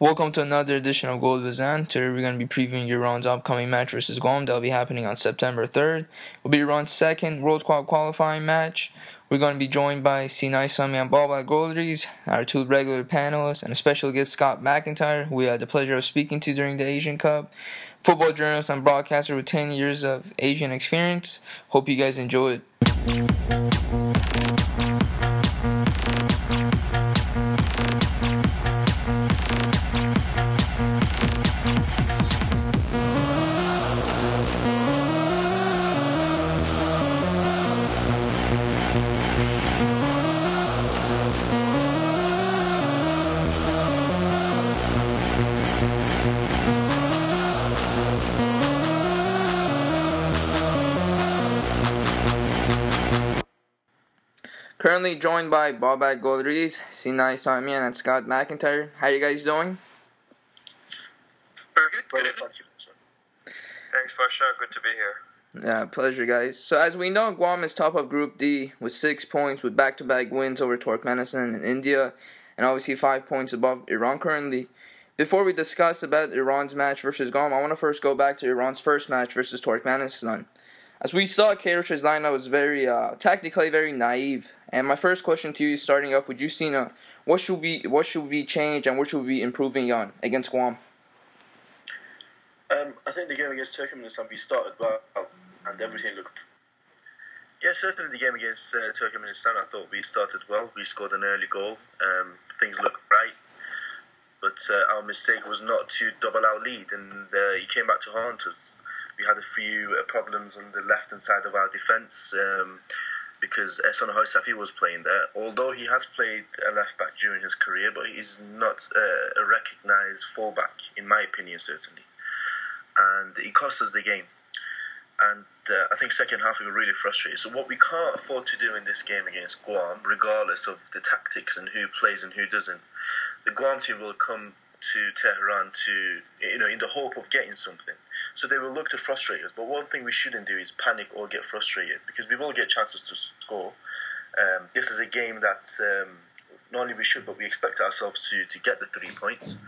Welcome to another edition of Gold Vizan. Today we're going to be previewing Iran's upcoming match versus Guam. That'll be happening on September 3rd. Will be Iran's second World Cup qualifying match. We're going to be joined by Sinai Sami and Babak Goldries, our two regular panelists, and a special guest Scott McIntyre, who we had the pleasure of speaking to during the Asian Cup. Football journalist and broadcaster with 10 years of Asian experience. Hope you guys enjoy it. Currently joined by Babak Goldries, Sinai Samian, and Scott McIntyre. How are you guys doing? Very good. Good. Thanks, Pasha. Good to be here. Yeah, pleasure, guys. So, as we know, Guam is top of Group D with six points, with back to back wins over Turkmenistan and India, and obviously five points above Iran currently. Before we discuss about Iran's match versus Guam, I want to first go back to Iran's first match versus Turkmenistan. As we saw, Queiroz's lineup was very uh, tactically very naive. And my first question to you, starting off with you, Sina, what should we what should we change and what should we be improving on against Guam? Um, I think the game against Turkmenistan we started well and everything looked. Yeah, certainly the game against uh, Turkmenistan, I thought we started well. We scored an early goal. Um, things looked right, but uh, our mistake was not to double our lead, and uh, he came back to haunt us. We had a few uh, problems on the left hand side of our defence. Um, because Ehsan Hajsafi was playing there. Although he has played a left back during his career, but he's not a recognised fullback, in my opinion, certainly. And he cost us the game. And uh, I think second half we were really frustrated. So what we can't afford to do in this game against Guam, regardless of the tactics and who plays and who doesn't, the Guam team will come to Tehran to you know in the hope of getting something. So they will look to frustrate us. But one thing we shouldn't do is panic or get frustrated because we will get chances to score. Um, this is a game that um, not only we should, but we expect ourselves to, to get the three points.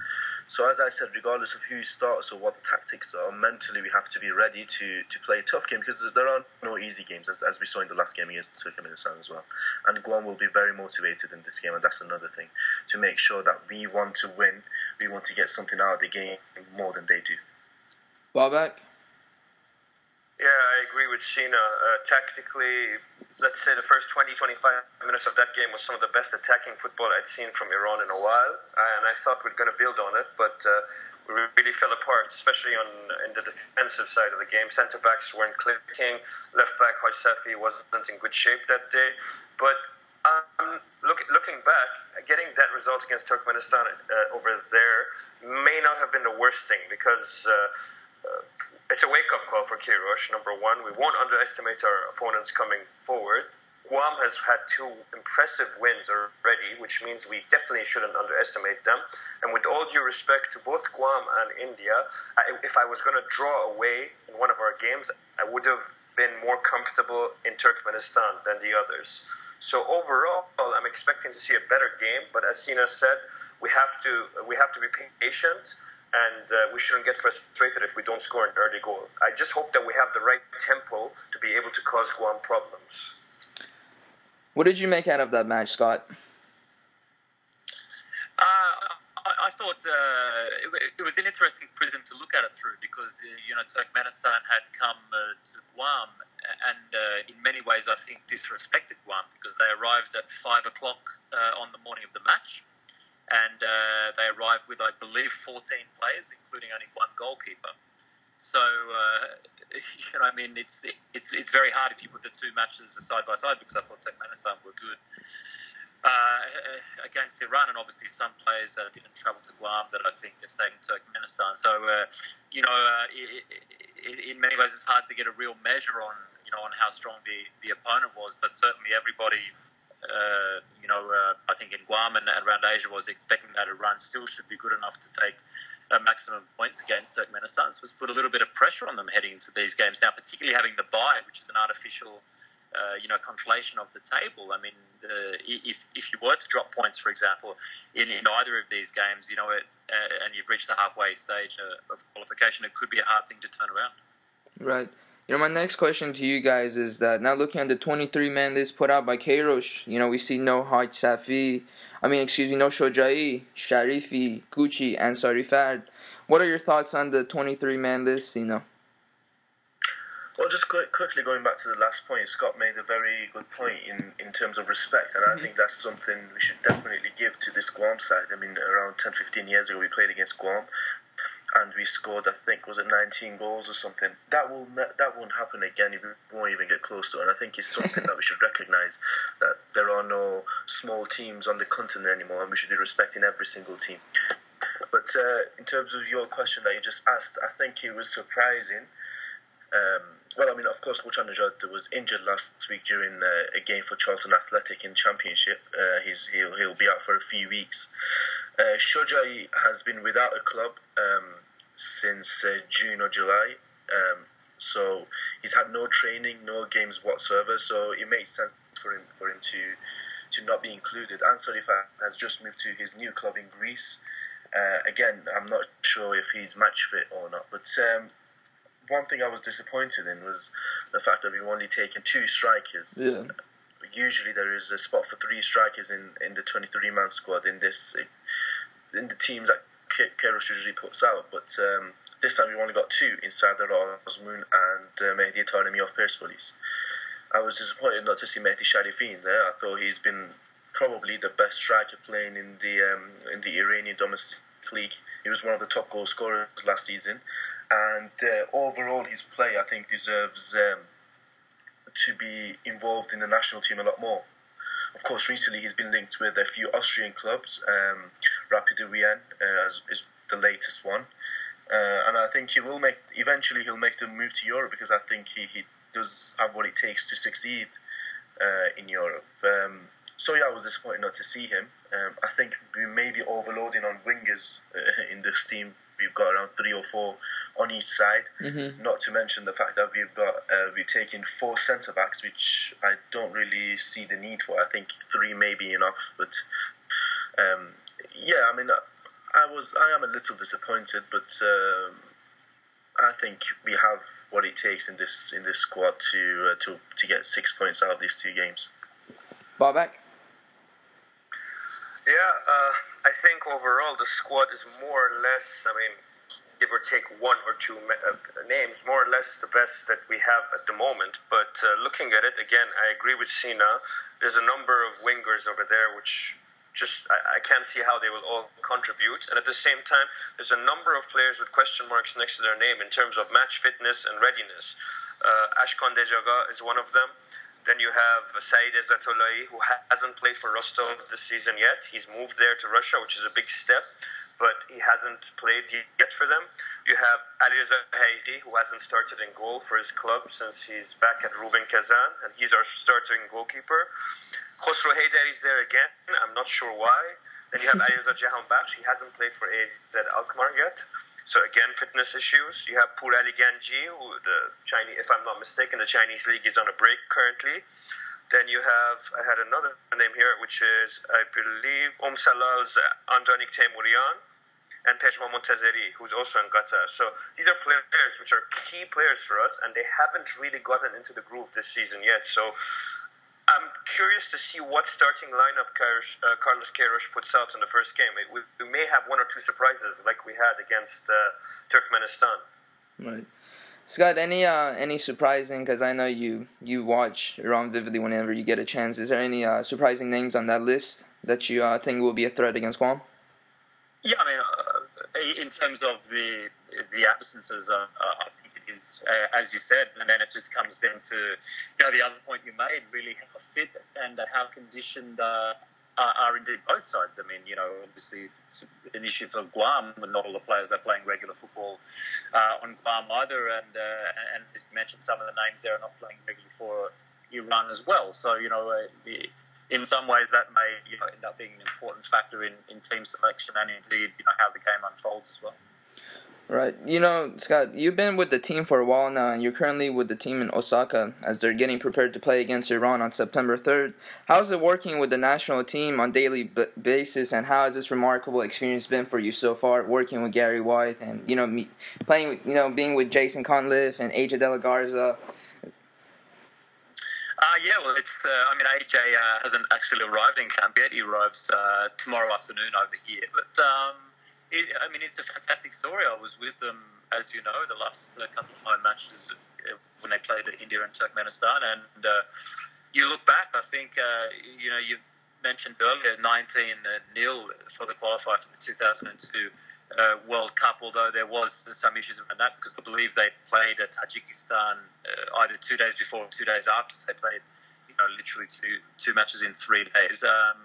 So as I said, regardless of who starts or what the tactics are, mentally we have to be ready to, to play a tough game because there are no easy games, as, as we saw in the last game against Turkmenistan as well. And Guam will be very motivated in this game, and that's another thing to make sure that we want to win, we want to get something out of the game more than they do. Babak? Yeah, I agree with Sheena. Uh, tactically, let's say the first 20, 25 minutes of that game was some of the best attacking football I'd seen from Iran in a while, and I thought we are going to build on it, but uh, we really fell apart, especially on in the defensive side of the game. Centre backs weren't clicking, left back Hajsafi wasn't in good shape that day, but um, look, looking back, getting that result against Turkmenistan uh, over there may not have been the worst thing because. Uh, it's a wake up call for Queiroz. Number one, we won't underestimate our opponents coming forward. Guam has had two impressive wins already, which means we definitely shouldn't underestimate them. And with all due respect to both Guam and India, I, if I was going to draw away in one of our games, I would have been more comfortable in Turkmenistan than the others. So overall, I'm expecting to see a better game. But as Sina said, we have to we have to be patient and uh, we shouldn't get frustrated if we don't score an early goal. I just hope that we have the right tempo to be able to cause Guam problems. What did you make out of that match, Scott? Uh, I, I, thought uh, it, it, was an interesting prism to look at it through because uh, you know Turkmenistan had come uh, to Guam and uh, in many ways I think disrespected Guam because they arrived at five o'clock on the morning of the match and uh, they arrived with, I believe, 14 players, including only one goalkeeper. So, uh, you know, I mean, it's it's it's very hard if you put the two matches side by side because I thought Turkmenistan were good. Uh, against Iran, and obviously some players that didn't travel to Guam that I think staying in Turkmenistan. So, uh, you know, it, it, in many ways, it's hard to get a real measure on, you know, on how strong the, the opponent was. But certainly, everybody uh, you know, uh, I think in Guam and around Asia was expecting that Iran still should be good enough to take maximum points against Turkmenistan. So it's put a little bit of pressure on them heading into these games now, particularly having the bye, which is an artificial uh, you know conflation of the table. I mean, if if you were to drop points, for example, in, in either of these games, you know, it, uh, and you've reached the halfway stage uh, of qualification, it could be a hard thing to turn around. Right. You know, my next question to you guys is that now looking at the 23 man list put out by Queiroz, you know, we see no Haj Safi, I mean, excuse me, no Shojai, Sharifi, Gucci, and Sarifad. What are your thoughts on the 23 man list, you know? Well, just quick, quickly going back to the last point, Scott made a very good point in, in terms of respect, and I mm-hmm. think that's something we should definitely give to this Guam side. I mean, around 10 15 years ago, we played against Guam, and we scored, I think, was it 19 goals or something. That will that won't happen again. We won't even get close to it. And I think it's something that we should recognise that there are no small teams on the continent anymore, and we should be respecting every single team. But uh, in terms of your question that you just asked, I think it was surprising. Um, well, I mean, of course, Ghoochannejhad was injured last week during uh, a game for Charlton Athletic in Championship. Uh, he's he'll, he'll be out for a few weeks. Uh, Shojai has been without a club um, since uh, June or July, um, so he's had no training, no games whatsoever. So it makes sense for him for him to to not be included. Ansar has just moved to his new club in Greece. Uh, again, I'm not sure if he's match fit or not, but um, one thing I was disappointed in was the fact that we've only taken two strikers. Yeah. Usually there is a spot for three strikers in, in the 23 man squad in this in the teams that Queiroz usually puts out, but um, this time we've only got two in Sardar Azmoun and uh, Mehdi Taremi of Persepolis. I was disappointed not to see Mehdi Sharifi in there. I thought he's been probably the best striker playing in the um, in the Iranian domestic league. He was one of the top goal scorers last season, and uh, overall his play I think deserves um, to be involved in the national team a lot more. Of course, recently he's been linked with a few Austrian clubs. Um, Rapid Wien uh, is the latest one, uh, and I think he will make. Eventually, he'll make the move to Europe because I think he, he does have what it takes to succeed uh, in Europe. Um, so yeah, I was disappointed not to see him. Um, I think we may be overloading on wingers uh, in this team. We've got around three or four on each side. Mm-hmm. Not to mention the fact that we've got uh, we've taken four centre backs, which I don't really see the need for. I think three may be enough, but um, yeah, I mean, I was I am a little disappointed, but um, I think we have what it takes in this in this squad to uh, to to get six points out of these two games. Bobak. Yeah, uh, I think overall the squad is more or less. I mean, give or take one or two uh, names, more or less the best that we have at the moment. But uh, looking at it again, I agree with Sina. There's a number of wingers over there which just I, I, can't see how they will all contribute. And at the same time, there's a number of players with question marks next to their name in terms of match fitness and readiness. Uh, Ashkan Dejagah is one of them. Then you have Saeid Ezatolahi, who hasn't played for Rostov this season yet. He's moved there to Russia, which is a big step but he hasn't played yet for them. You have Alireza Haghighi, who hasn't started in goal for his club since he's back at Rubin Kazan, and he's our starting goalkeeper. Khosrow Haidar is there again. I'm not sure why. Then you have Alireza Jahanbakhsh. He hasn't played for AZ Alkmaar yet. So again, fitness issues. You have Pouraliganji, who the Chinese, if I'm not mistaken, the Chinese league is on a break currently. Then you have, I had another name here, which is, I believe, Um Salal's Andranik Teymourian and Pejman Montazeri, who's also in Qatar. So these are players which are key players for us, and they haven't really gotten into the groove this season yet. So I'm curious to see what starting lineup uh, Carlos Queiroz puts out in the first game. We, we, may have one or two surprises like we had against uh, Turkmenistan. Right. Scott, any uh, any surprising? Because I know you you watch Iran vividly whenever you get a chance. Is there any uh, surprising names on that list that you uh, think will be a threat against Guam? Yeah, I mean, in terms of the the absences, uh, uh, I think it is uh, as you said, and then it just comes down to you know the other point you made, really how fit and how conditioned uh, are, indeed both sides. I mean, you know, obviously it's an issue for Guam, but not all the players are playing regular football uh, on Guam either, and uh, and as you mentioned, some of the names there are not playing regularly for Iran as well. So you know. In some ways that may you know, end up being an important factor in, in team selection and indeed you know how the game unfolds as well. Right. You know, Scott, you've been with the team for a while now, and you're currently with the team in Osaka as they're getting prepared to play against Iran on September 3rd. How's it working with the national team on daily b- basis, and how has this remarkable experience been for you so far, working with Gary White and you know, me, playing, you know, being with Jason Cunliffe and AJ De La Garza? Yeah, well, it's. Uh, I mean, AJ uh, hasn't actually arrived in camp yet. He arrives uh, tomorrow afternoon over here. But um, it, I mean, it's a fantastic story. I was with them, as you know, the last uh, couple of home matches uh, when they played India and Turkmenistan. And uh, you look back, I think, you know, you mentioned earlier 19 nil for the qualifier for the 2002 uh, World Cup, although there was some issues around that because I believe they played at Tajikistan uh, either two days before or two days after. So they played, you know, literally two two matches in three days, um,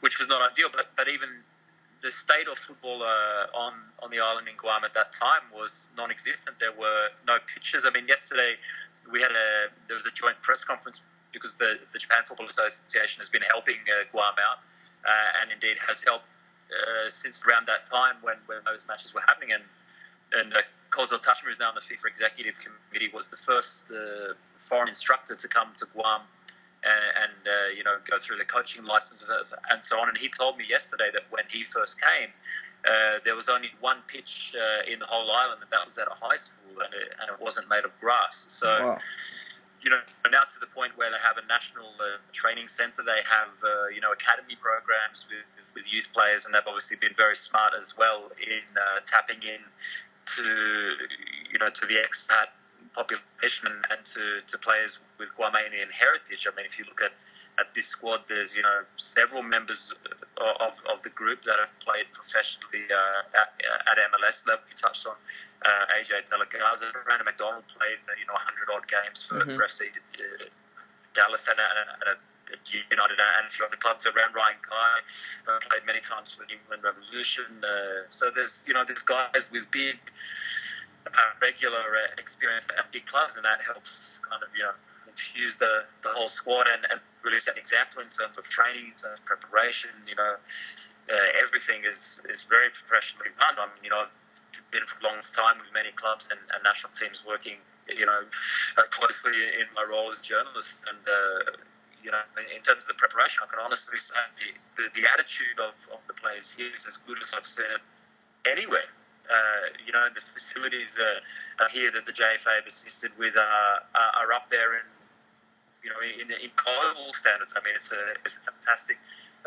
which was not ideal. But but even the state of football uh, on on the island in Guam at that time was non-existent. There were no pitches. I mean, yesterday we had a there was a joint press conference because the the Japan Football Association has been helping uh, Guam out, uh, and indeed has helped uh, since around that time when when those matches were happening. And and uh, Kozo Tashima, who's now on the FIFA Executive Committee, was the first uh, foreign instructor to come to Guam and, and uh, you know go through the coaching licenses and so on. And he told me yesterday that when he first came, uh, there was only one pitch uh, in the whole island, and that was at a high school, and it, and it wasn't made of grass. So. Wow. You know, now to the point where they have a national uh, training centre, they have uh, you know academy programs with, with youth players, and they've obviously been very smart as well in uh, tapping in to you know to the expat population and, and to, to players with Guamanian heritage. I mean, if you look at, at this squad, there's you know several members of, of the group that have played professionally uh, at, at, MLS level. You touched on uh, AJ De La Garza, Brandon McDonald played you know 100 odd games for, mm-hmm. for FC uh, Dallas and, and, and United and a few other clubs around. Ryan Guy uh, played many times for the New England Revolution. Uh, so there's you know there's guys with big uh, regular uh, experience at big clubs, and that helps kind of you know infuse the, the whole squad and, and really set an example in terms of training, in terms of preparation. You know, uh, everything is is very professionally run. I mean, you know, I've been for a long time with many clubs and, and national teams working, you know, uh, closely in my role as journalist and. Uh, you know, in terms of the preparation, I can honestly say the, the, the attitude of, of the players here is as good as I've seen it anywhere uh, you know, the facilities uh, here that the JFA have assisted with are, are up there you know, in, in global standards. I mean, it's a, it's a fantastic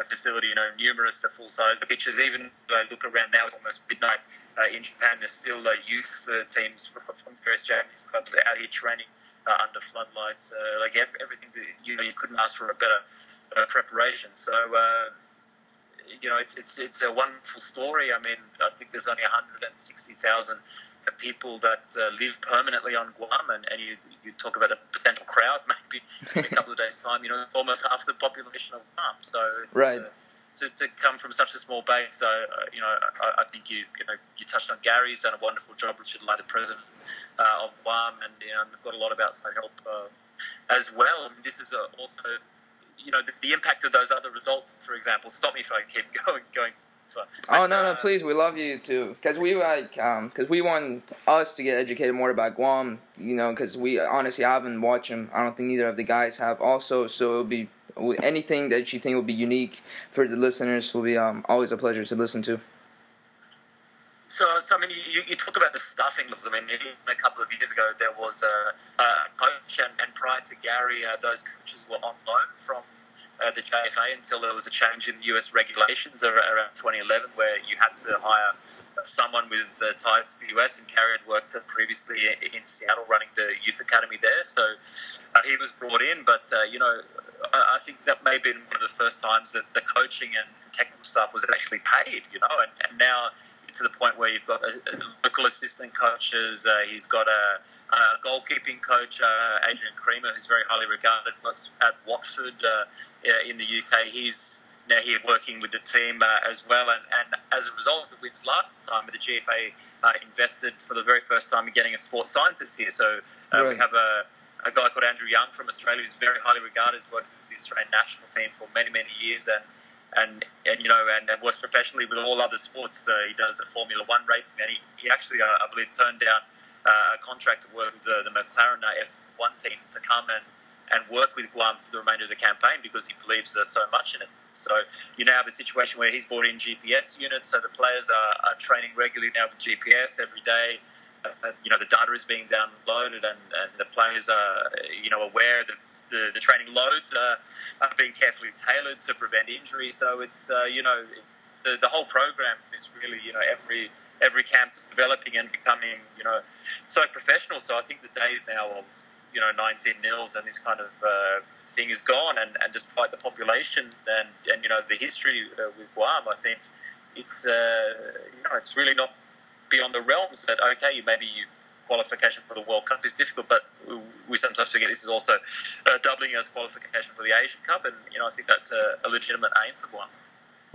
facility, you know, numerous full size pitches. Even I look around now, it's almost midnight uh, in Japan. There's still uh, youth uh, teams from, from various Japanese clubs out here training uh, under floodlights. Uh, like everything, that, you know, you couldn't ask for a better uh, preparation. So you know, it's it's it's a wonderful story. I mean, I think there's only 160,000 people that uh, live permanently on Guam, and, and you you talk about a potential crowd maybe in a couple of days' time. You know, it's almost half the population of Guam. So right. Uh, to, to come from such a small base, so uh, you know, I, I, think you you know you touched on Gary's done a wonderful job, Richard Lai, the president uh, of Guam, and you know, they've got a lot of outside help uh, as well. I mean, this is a, also you know, the, the, impact of those other results, for example. Stop me if I keep going. going but, oh no, no, uh, please, we love you too, because we like, um, because we want us to get educated more about Guam, you know, because we honestly I haven't watched them. I don't think either of the guys have. Also, so it'll be anything that you think will be unique for the listeners will be um, always a pleasure to listen to. So, so I mean, you, you talk about the staffing levels. I mean, a couple of years ago, there was a, a coach, and, and prior to Gary, uh, those coaches were on loan from uh, the JFA until there was a change in US regulations around 2011 where you had to hire someone with uh, ties to the US. And Gary had worked previously in Seattle running the youth academy there. So uh, he was brought in. But, uh, you know, I, think that may have been one of the first times that the coaching and technical staff was actually paid, you know, and, and now to the point where you've got local assistant coaches, uh, he's got a uh, goalkeeping coach uh, Adrian Creamer, who's very highly regarded, works at Watford uh, in the UK. He's now here working with the team uh, as well, and, and, as a result of the wins last time, the GFA uh, invested for the very first time in getting a sports scientist here. So uh, right. we have a, a, guy called Andrew Young from Australia, who's very highly regarded, has worked with the Australian national team for many many years, and and and you know and, and works professionally with all other sports. Uh, he does a Formula One racing, and he, he actually, uh, I believe, turned down uh, a contract to work with the, the McLaren F1 team to come and and work with Guam for the remainder of the campaign because he believes uh, so much in it. So you now have a situation where he's brought in GPS units, so the players are, are training regularly now with GPS every day. Uh, you know the data is being downloaded, and, and the players are you know aware that the, the training loads are, are being carefully tailored to prevent injury. So it's uh, you know it's the, the whole program is really you know every every camp developing and becoming you know so professional. So I think the days now of you know 19 nils and this kind of uh, thing is gone. And, and despite the population and, and you know the history uh, with Guam, I think it's uh, you know it's really not beyond the realms that okay, maybe you qualification for the World Cup is difficult, but we sometimes forget this is also uh, doubling as qualification for the Asian Cup, and you know I think that's a, a legitimate aim for Guam.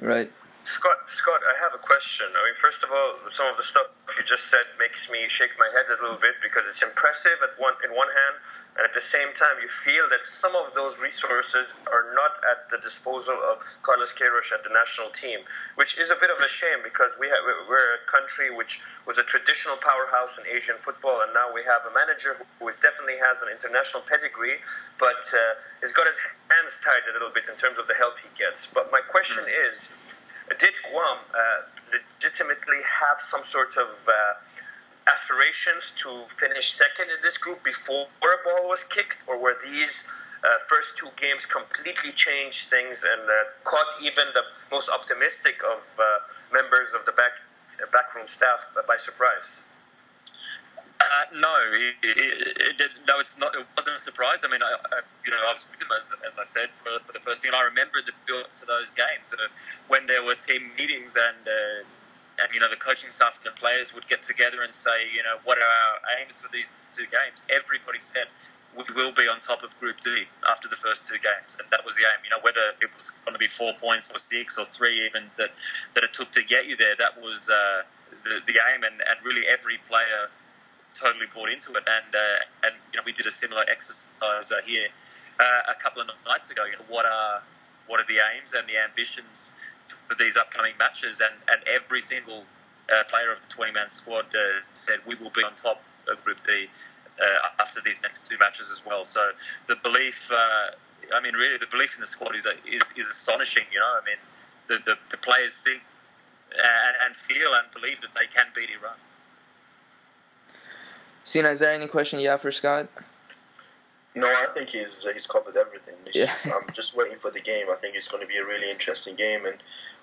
Right. Scott, Scott, I have a question. I mean, first of all, some of the stuff you just said makes me shake my head a little bit because it's impressive at one in one hand, and at the same time, you feel that some of those resources are not at the disposal of Carlos Queiroz at the national team, which is a bit of a shame because we have we're a country which was a traditional powerhouse in Asian football, and now we have a manager who is definitely has an international pedigree, but uh, has got his hands tied a little bit in terms of the help he gets. But my question is did Guam uh, legitimately have some sort of uh, aspirations to finish second in this group before a ball was kicked, or were these uh, first two games completely changed things and uh, caught even the most optimistic of uh, members of the back backroom staff by surprise? Uh, no, it, it, it, no, it's not. It wasn't a surprise. I mean, I, I, you know, I was with them as, as I said for, for the first thing, and I remember the build to those games uh, when there were team meetings and. Uh, and you know the coaching staff and the players would get together and say, you know, what are our aims for these two games? Everybody said we will be on top of Group D after the first two games, and that was the aim. You know, whether it was going to be four points or six or three, even that that it took to get you there, that was uh, the the aim, and, and really every player totally bought into it. And uh, and you know, we did a similar exercise uh, here uh, a couple of nights ago. You know, what are what are the aims and the ambitions for these upcoming matches? And and every single uh, player of the 20 man squad uh, said we will be on top of Group D uh, after these next two matches as well. So the belief. I mean, really, the belief in the squad is is, is astonishing. You know, I mean, the, the, the players think and, and feel and believe that they can beat Iran. Sina, is there any question you have for Scott? No, I think he's he's covered everything. Yeah. Just, I'm just waiting for the game. I think it's going to be a really interesting game. And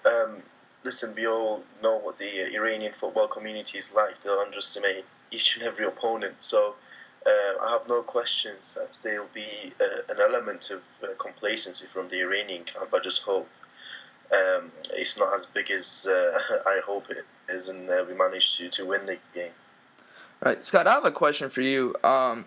um, listen, we all know what the Iranian football community is like. They'll underestimate each and every opponent. So uh, I have no questions that there will be uh, an element of uh, complacency from the Iranian camp. I just hope um, it's not as big as uh, I hope it is, and uh, we manage to, to win the game. Right, Scott, I have a question for you. Um,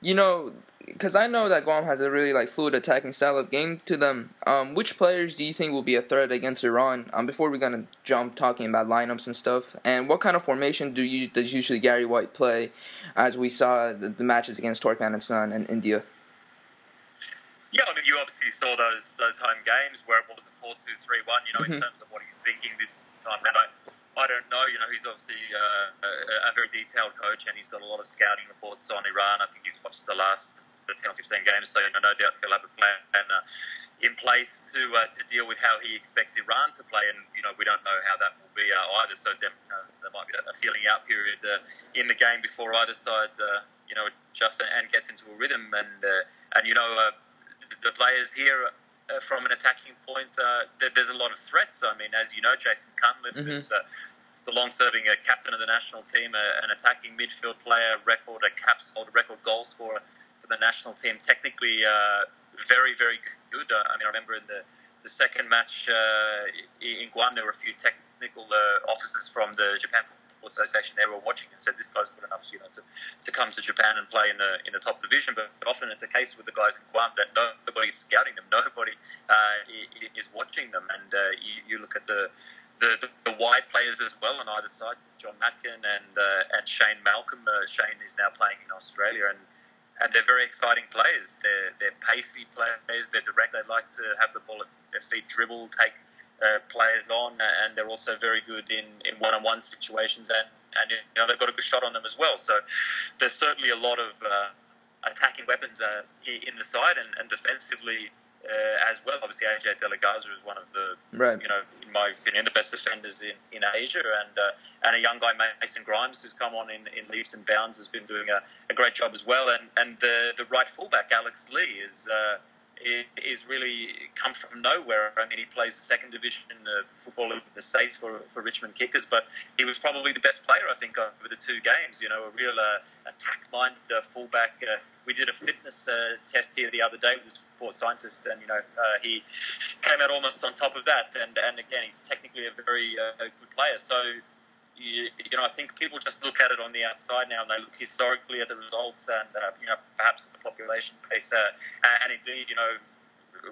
you know, because I know that Guam has a really like fluid attacking style of game to them. Um, which players do you think will be a threat against Iran? Um, before we're gonna jump talking about lineups and stuff, and what kind of formation do you does usually Gary White play, as we saw the, the matches against Turkmenistan and India? Yeah, I mean, you obviously saw those those home games where it was a four-two-three-one. You know, mm-hmm. in terms of what he's thinking this time. And I, I don't know. You know, he's obviously uh, a, a, very detailed coach, and he's got a lot of scouting reports on Iran. I think he's watched the last the 10 or 15 games, so you know, no doubt he'll have a plan uh, in place to uh, to deal with how he expects Iran to play. And you know, we don't know how that will be uh, either. So there, uh, there might be a feeling out period uh, in the game before either side, you know, adjusts and gets into a rhythm. And and you know, the players here uh, from an attacking point, uh, there's a lot of threats. I mean, as you know, Jason Cunliffe mm-hmm. is uh, the long-serving uh, captain of the national team, uh, an attacking midfield player, record a caps holder, record goal scorer for the national team. Technically, uh, very, very good. I mean, I remember in the the second match in Guam, there were a few technical officers from the Japan Association they were watching and said this guy's good enough, you know, to, to come to Japan and play in the in the top division. But, but often it's a case with the guys in Guam that nobody's scouting them, nobody uh, is watching them, and uh, you, you, look at the, the, the wide players as well on either side, John Matkin and uh, and Shane Malcolm. Uh, Shane is now playing in Australia and. And they're very exciting players. They're, they're pacey players. They're direct. They like to have the ball at their feet, dribble, take uh, players on, and they're also very good in, in one-on-one situations, and, and you know they've got a good shot on them as well. So there's certainly a lot of uh, attacking weapons uh, in the side, and, and defensively uh, as well. Obviously, AJ De La Garza is one of the, right. you know, in my opinion, the best defenders in, in Asia, and uh, and a young guy Mason Grimes who's come on in, in leaps and bounds has been doing a, a great job as well, and and the the right fullback Alex Lee is. Uh, is really come from nowhere. I mean, he plays the second division the football in the States for, for Richmond Kickers, but he was probably the best player, I think, over the two games. You know, a real uh, attack-minded uh, fullback. Uh, we did a fitness uh, test here the other day with a sports scientist, and, you know, uh, he came out almost on top of that. And, and again, he's technically a very uh, good player. So, you, you, know, I think people just look at it on the outside now, and they look historically at the results, and uh, you know, perhaps the population base, uh, and indeed, you know,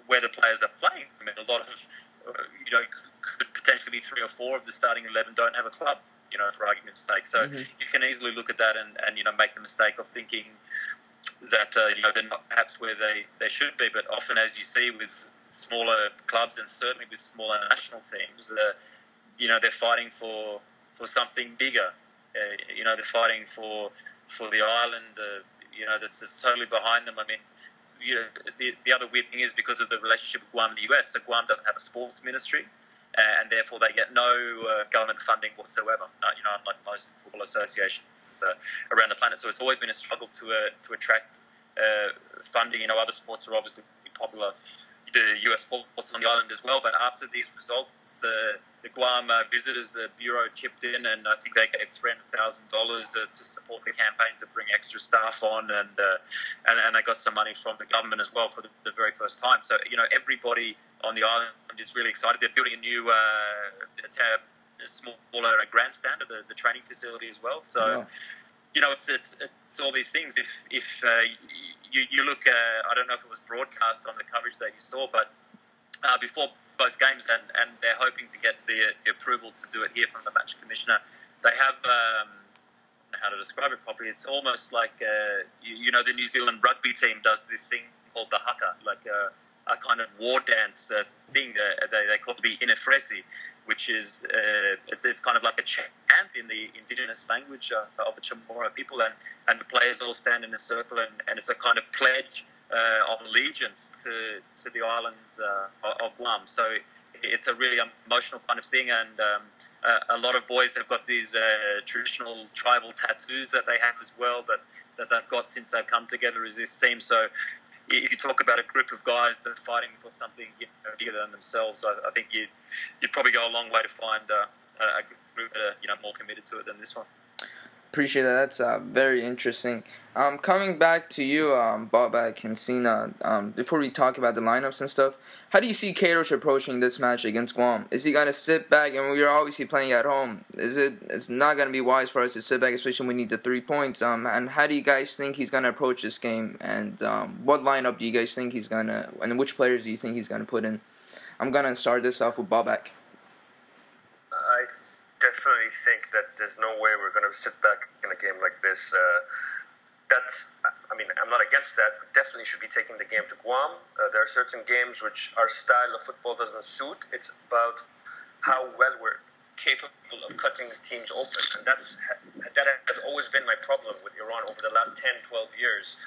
where the players are playing. I mean, a lot of, uh, you know, could potentially be three or four of the starting eleven don't have a club. You know, for argument's sake, so mm-hmm. you can easily look at that and, and you know make the mistake of thinking that uh, you know they're not perhaps where they, they should be. But often, as you see with smaller clubs and certainly with smaller national teams, uh, you know they're fighting for for something bigger. Uh, you know, they're fighting for for the island. Uh, you know, that's, totally behind them. I mean, you know, the, the other weird thing is because of the relationship with Guam and the US, so Guam doesn't have a sports ministry, uh, and therefore they get no uh, government funding whatsoever. Uh, you know, unlike most football associations uh, around the planet. So it's always been a struggle to to attract funding. You know, other sports are obviously popular the US sports on the island as well. But after these results, the, the Guam uh, Visitors uh, Bureau chipped in, and I think they gave three hundred thousand uh, dollars to support the campaign to bring extra staff on, and, uh, and and they got some money from the government as well for the, the, very first time. So you know everybody on the island is really excited. They're building a new uh, a smaller grandstand of the, the training facility as well. So. Yeah. You know, it's, it's it's all these things. If if uh, you, you look, uh, I don't know if it was broadcast on the coverage that you saw, but uh, before both games, and, and they're hoping to get the, approval to do it here from the match commissioner. They have, um, how to describe it properly, it's almost like, uh, you, you, know, the New Zealand rugby team does this thing called the haka, like a, kind of war dance uh, thing. Uh, they, they call the inifresi, which is uh, it's, it's, kind of like a chant in the indigenous language uh, of the Chamorro people, and, and the players all stand in a circle, and, and it's a kind of pledge uh, of allegiance to to the island uh, of Guam. So it's a really emotional kind of thing, and um, a, a, lot of boys have got these traditional tribal tattoos that they have as well that that they've got since they've come together as this team. So if you talk about a group of guys that are fighting for something you know, bigger than themselves, I, I, think you'd, you'd probably go a long way to find uh, a group that are you know more committed to it than this one. Appreciate that. That's uh, very interesting. Um, coming back to you, um, Bobak and Sina, um, before we talk about the lineups and stuff, how do you see Queiroz approaching this match against Guam? Is he gonna sit back? And we are obviously playing at home. Is it? It's not gonna be wise for us to sit back, especially when we need the three points. Um, and how do you guys think he's gonna approach this game? And um, what lineup do you guys think he's gonna? And which players do you think he's gonna put in? I'm gonna start this off with Bobak. Definitely think that there's no way we're gonna sit back in a game like this. Uh, that's, I mean, I'm not against that. We definitely should be taking the game to Guam. Uh, there are certain games which our style of football doesn't suit. It's about how well we're capable of cutting the teams open. And that's that has always been my problem with Iran over the last 10, 12 years.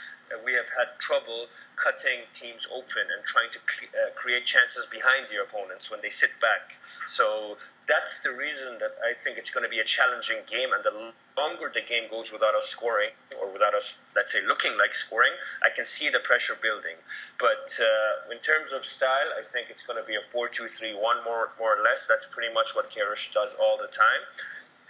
We have had trouble cutting teams open and trying to uh, create chances behind your opponents when they sit back. So that's the reason that I think it's going to be a challenging game. And the longer the game goes without us scoring, or without us, let's say, looking like scoring, I can see the pressure building. But uh, in terms of style, I think it's going to be a 4 2 3 1 more, more or less. That's pretty much what Queiroz does all the time.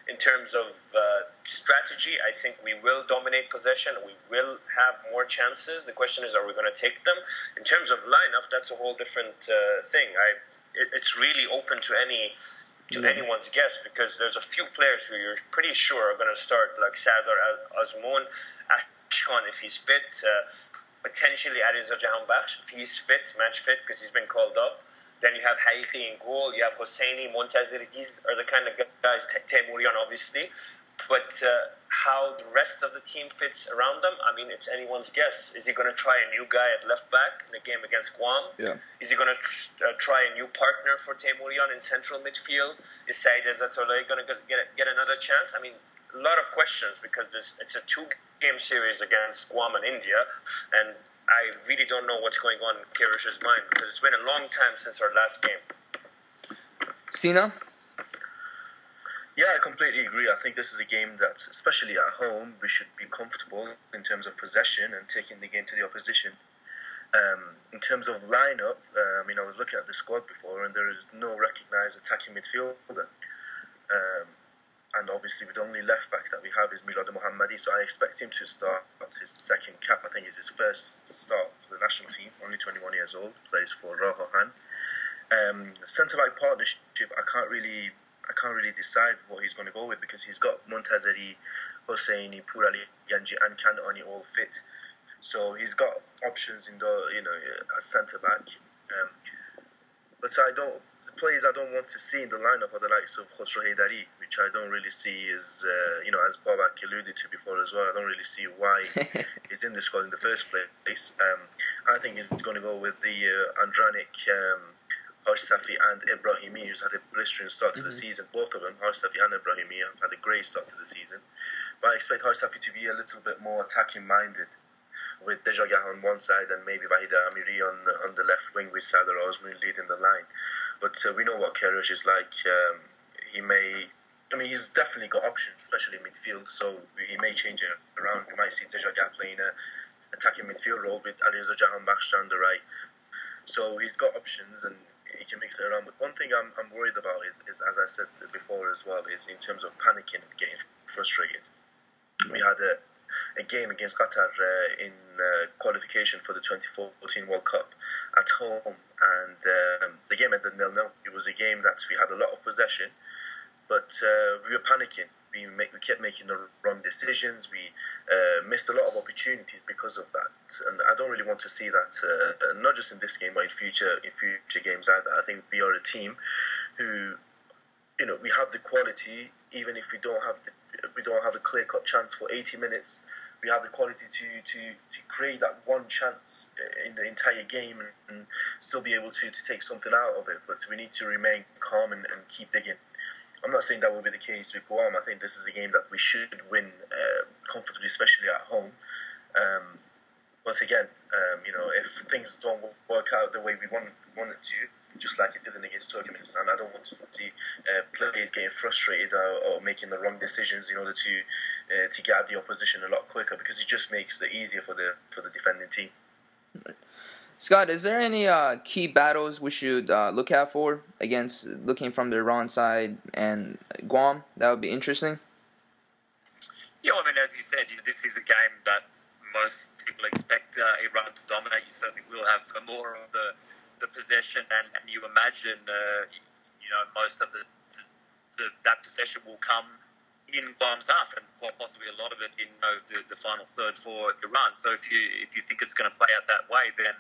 In terms of uh, strategy, I think we will dominate possession. We will have more chances. The question is, are we going to take them? In terms of lineup, that's a whole different uh, thing. I, it, it's really open to any to yeah. anyone's guess because there's a few players who you're pretty sure are going to start, like Sardar Azmoun, Ashkan if he's fit, uh, potentially Alireza Jahanbakhsh if he's fit, match fit because he's been called up. Then you have Haghighi in goal, you have Hosseini, Montazeri. These are the kind of guys, Teymourian obviously. but uh, how the rest of the team fits around them, I mean, it's anyone's guess. Is he going to try a new guy at left back in a game against Guam? Yeah. Is he going to uh, try a new partner for Teymourian in central midfield? Is Saeid Ezatolahi going to get, get another chance? I mean, a lot of questions because it's a two game series against Guam and India, and I really don't know what's going on in Queiroz's mind because it's been a long time since our last game. Sina? Yeah, I completely agree. I think this is a game that, especially at home, we should be comfortable in terms of possession and taking the game to the opposition. Um, in terms of lineup, uh, I mean, I was looking at the squad before, and there is no recognised attacking midfielder. Um, and obviously, with the only left back that we have is Milad Mohammadi, so I expect him to start his second cap. I think it's his first start for the national team. Only 21 years old, plays for Rah Ahan. Um, centre back partnership, I can't really I can't really decide what he's going to go with because he's got Montazeri, Hosseini, Purali, Ganji, and Kanani all fit. So he's got options in the you know as centre back. Um, but I don't players I don't want to see in the lineup are the likes of Khosrow Haidari, which I don't really see as uh, you know as Babak alluded to before as well. I don't really see why he's in the squad in the first place. Um, I think he's going to go with the uh, Andranik. Um, Safi and Ibrahimi, who's had a blistering start to mm-hmm. the season. Both of them, Safi and Ibrahimi, have had a great start to the season. But I expect Safi to be a little bit more attacking minded with Dejagah on one side and maybe Vahida Amiri on the, on the left wing with Sardar Azmoun leading the line. But uh, we know what Queiroz is like. Um, he may, I mean, he's definitely got options, especially in midfield, so he may change it around. We might see Dejagah playing a attacking midfield role with Aliza Jahan on the right. So he's got options, and he can mix it around. But one thing I'm, I'm worried about is, is, as I said before as well, is in terms of panicking and getting frustrated. We had a, a game against Qatar uh, in uh, qualification for the 2014 World Cup at home, and um, the game ended nil nil. It was a game that we had a lot of possession, but uh, we were panicking we, make, we kept making the wrong decisions. We uh, missed a lot of opportunities because of that, and I don't really want to see that. Uh, not just in this game, but in future in future games either. I think we are a team who, you know, we have the quality. Even if we don't have the, we don't have a clear cut chance for 80 minutes, we have the quality to, to, to create that one chance in the entire game and, and still be able to, to take something out of it. But we need to remain calm and, and keep digging. I'm not saying that will be the case with Guam. I think this is a game that we should win uh, comfortably, especially at home. Um, but again, um, you know, if things don't work out the way we want, want it to, just like it didn't against Turkmenistan, I don't want to see uh, players getting frustrated or, or, making the wrong decisions in order to uh, to get the opposition a lot quicker because it just makes it easier for the for the defending team. Scott, is there any uh, key battles we should uh, look out for against looking from the Iran side and Guam? That would be interesting. Yeah, I mean, as you said, you know, this is a game that most people expect uh, Iran to dominate. You certainly will have more of the the possession, and, and you imagine, uh, you know, most of the, the, the that possession will come in Guam's half, and quite possibly a lot of it in you know, the, the final third for Iran. So if you if you think it's going to play out that way, then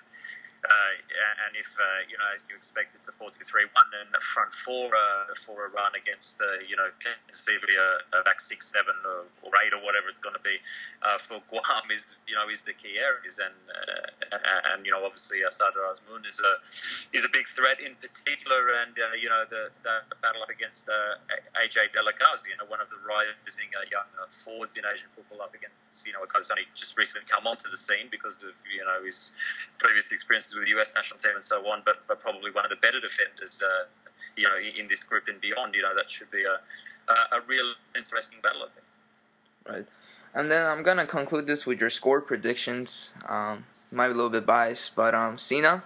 and if uh, you know, as you expect, it's a four-two-three-one, then the front four uh, for run against uh, you know conceivably a, a back six, seven, or, or, eight, or whatever it's going to be uh, for Guam is you know is the key areas, and uh, and you know obviously Sardar Azmoun is a is a big threat in particular, and you know the, the battle up against AJ De La Garza, you know one of the rising young forwards in Asian football up against you know a guy who's only just recently come onto the scene because of you know his previous experiences with the US national team and so on, but, but probably one of the better defenders, uh, you know, in this group and beyond. You know, that should be a, a, a real interesting battle, I think. Right. And then I'm going to conclude this with your score predictions. Um, might be a little bit biased, but um, Sina?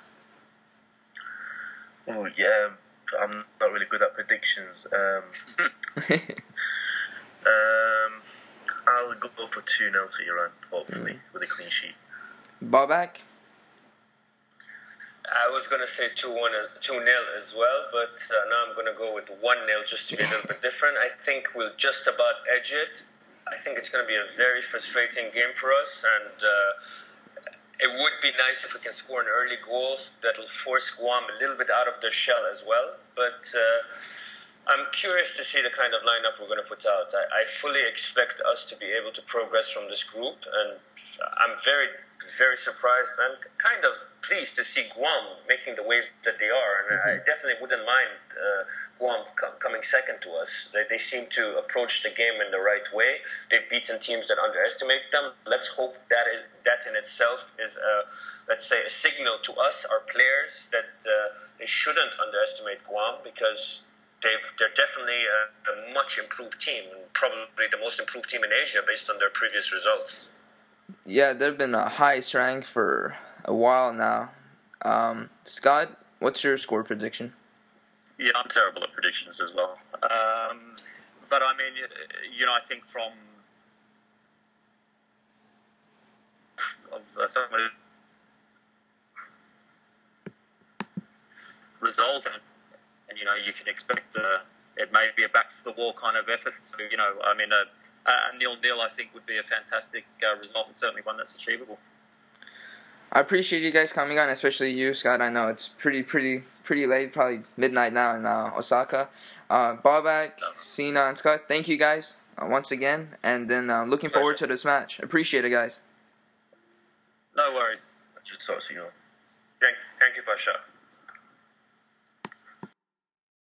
Oh, yeah. I'm not really good at predictions. Um, um, I'll go for 2 0 to Iran, hopefully, mm. with a clean sheet. Babak? I was going to say 2 1 2 0 as well, but uh, now I'm going to go with 1 0 just to be a little bit different. I think we'll just about edge it. I think it's going to be a very frustrating game for us, and uh, it would be nice if we can score an early goal that'll force Guam a little bit out of their shell as well. But uh, I'm curious to see the kind of lineup we're going to put out. I, I fully expect us to be able to progress from this group, and I'm very, very surprised and kind of pleased to see Guam making the waves that they are. And mm-hmm. I definitely wouldn't mind uh, Guam co- coming second to us. They, they seem to approach the game in the right way. They've beaten teams that underestimate them. Let's hope that is that in itself is, a, let's say, a signal to us, our players, that uh, they shouldn't underestimate Guam because they are definitely a, a, much improved team, and probably the most improved team in Asia based on their previous results. Yeah, they've been a high rank for a while now. Um, Scott, what's your score prediction? Yeah, I'm terrible at predictions as well. Um, but I mean, you know, I think from of uh, result and and you know you can expect uh, it may be a back to the wall kind of effort. So you know, I mean, a, a nil nil I think would be a fantastic uh, result and certainly one that's achievable. I appreciate you guys coming on, especially you, Scott. I know it's pretty, pretty, pretty late, probably midnight now in uh, Osaka. Uh, Bobak, Sina, and Scott, thank you guys uh, once again, and then uh, looking forward to this match. Appreciate it, guys. No worries. I Just talk to you. Thank, thank you, Pasha.